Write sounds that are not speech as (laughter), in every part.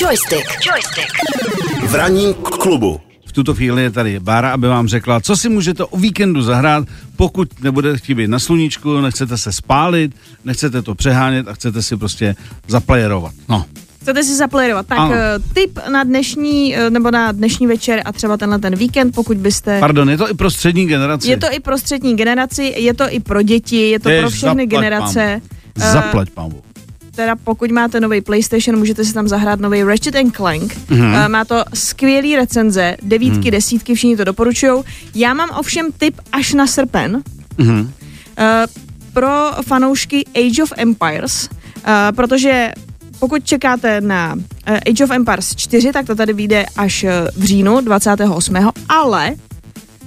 Joystick. Joystick. V ranním k- klubu. V tuto chvíli je tady Bára, aby vám řekla, co si můžete o víkendu zahrát, pokud nebudete chtít být na sluníčku, nechcete se spálit, nechcete to přehánět a chcete si prostě zaplajerovat. No, Chcete si zaplayerovat. Tak Ano. eh, tip na dnešní, eh, nebo na dnešní večer a třeba tenhle ten víkend, pokud byste... pardon, je to i pro střední generaci. Je to i pro střední generaci, je to i pro děti, je to Jež, pro všechny zaplať, generace. Eh, Zaplať, pámu. Teda pokud máte nový PlayStation, můžete si tam zahrát nový Ratchet and Clank. Mm-hmm. Má to skvělý recenze, devítky, mm. desítky, všichni to doporučují. Já mám ovšem tip až na srpen. Mhm. Eh, pro fanoušky Age of Empires, eh, protože pokud čekáte na Age of Empires 4, tak to tady vyjde až v říjnu 28. Ale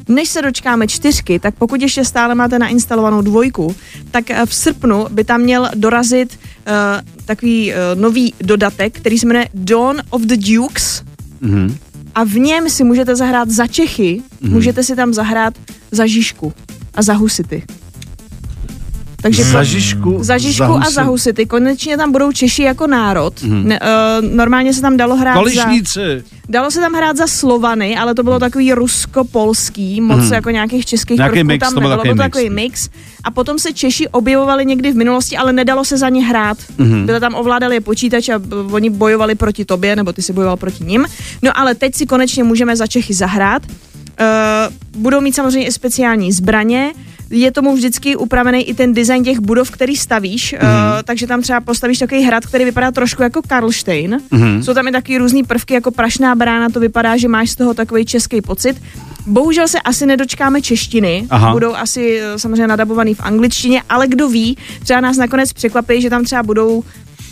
než se dočkáme čtyřky, tak pokud ještě stále máte nainstalovanou dvojku, tak v srpnu by tam měl dorazit takový uh, nový dodatek, který se jmenuje Dawn of the Dukes Mhm. a v něm si můžete zahrát za Čechy, můžete si tam zahrát za Žižku a za Husity. Takže Za Žižku, za Žižku a za Husity. Konečně tam budou Češi jako národ. Mhm. Ne, uh, normálně se tam dalo hrát za... Dalo se tam hrát za Slovany, ale to bylo takový rusko-polský, moc jako nějakých českých Mhm. Nějaký prvků mix, tam to byl nebylo, takový byl to mix. takový mix. A potom se Češi objevovali někdy v minulosti, ale nedalo se za ně hrát. Mhm. Byli tam ovládali je počítač a oni bojovali proti tobě, nebo ty si bojoval proti ním. No ale teď si konečně můžeme za Čechy zahrát. Uh, budou mít samozřejmě i speciální zbraně, je tomu vždycky upravený i ten design těch budov, který stavíš, mm. uh, takže tam třeba postavíš takový hrad, který vypadá trošku jako Karlštejn. Mm. Jsou tam i taky různý prvky, jako prašná brána, to vypadá, že máš z toho takový český pocit. Bohužel se asi nedočkáme češtiny, Aha. budou asi eh, samozřejmě nadabovaný v angličtině, ale kdo ví, třeba nás nakonec překvapí, že tam třeba budou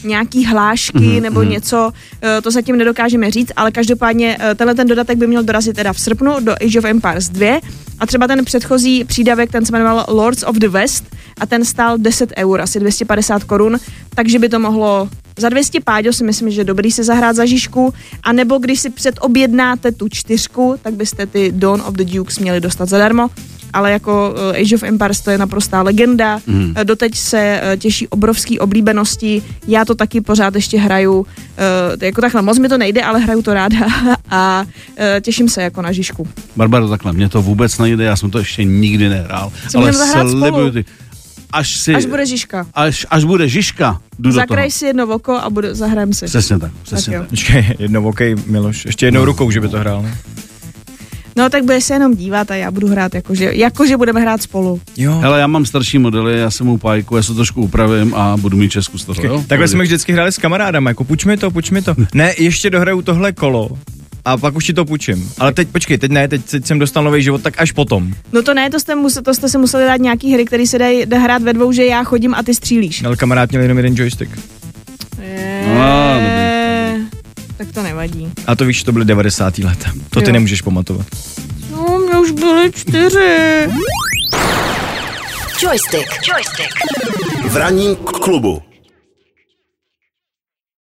nějaký hlášky mm-hmm, nebo něco, eh, to zatím nedokážeme říct, ale každopádně tenhle ten dodatek by měl dorazit teda v srpnu do Age of Empires 2 a třeba ten předchozí přídavek, ten se jmenoval Lords of the West a ten stál 10 eur, asi 250 korun, takže by to mohlo za 200 páďo si myslím, že dobrý se zahrát za Žižku, a nebo když si předobjednáte tu čtyřku, tak byste ty Dawn of the Dukes měli dostat zadarmo ale jako eh, Age of Empires to je naprostá legenda. Mm. Doteď se eh, těší obrovský oblíbenosti. Já to taky pořád ještě hraju. Jako takhle, moc mi to nejde, ale hraju to ráda (laughs) a těším se jako na Žižku. Barbaro, takhle, mě to vůbec nejde, já jsem to ještě nikdy nehrál. Si ale slibuju ty, až si, Až bude Žižka. až, až bude Žižka, jdu do toho. Zakraj si jedno oko a zahrajem si. Přesně tak, Tak přesně jo. tak. Počkej, jednou okej, Miloš. Ještě jednou rukou, že by to hrál, ne? No tak bude se jenom dívat a já budu hrát jakože, jakože budeme hrát spolu. Jo. Hele, já mám starší modely, já jsem u pajku, já se trošku upravím a budu mít Česku z toho, jo? Takhle jsme vždycky hráli s kamarádama, jako puč mi to, puč mi to. (laughs) Ne, ještě dohraju tohle kolo a pak už ti to půjčím. Ale teď, počkej, teď ne, teď, teď jsem dostal nový život, tak až potom. No to ne, to jste, musel, to jste si museli dát nějaký hry, které se dají hrát ve dvou, že já chodím a ty střílíš. Ale kamarád měl jenom jeden joystick. No, dobrý. Eh, tak to nevadí. A to víš, že to byly 90. leta. To ty Jo. nemůžeš pamatovat. No, mě už byly čtyři. Joystick. Joystick. V ranním k- klubu.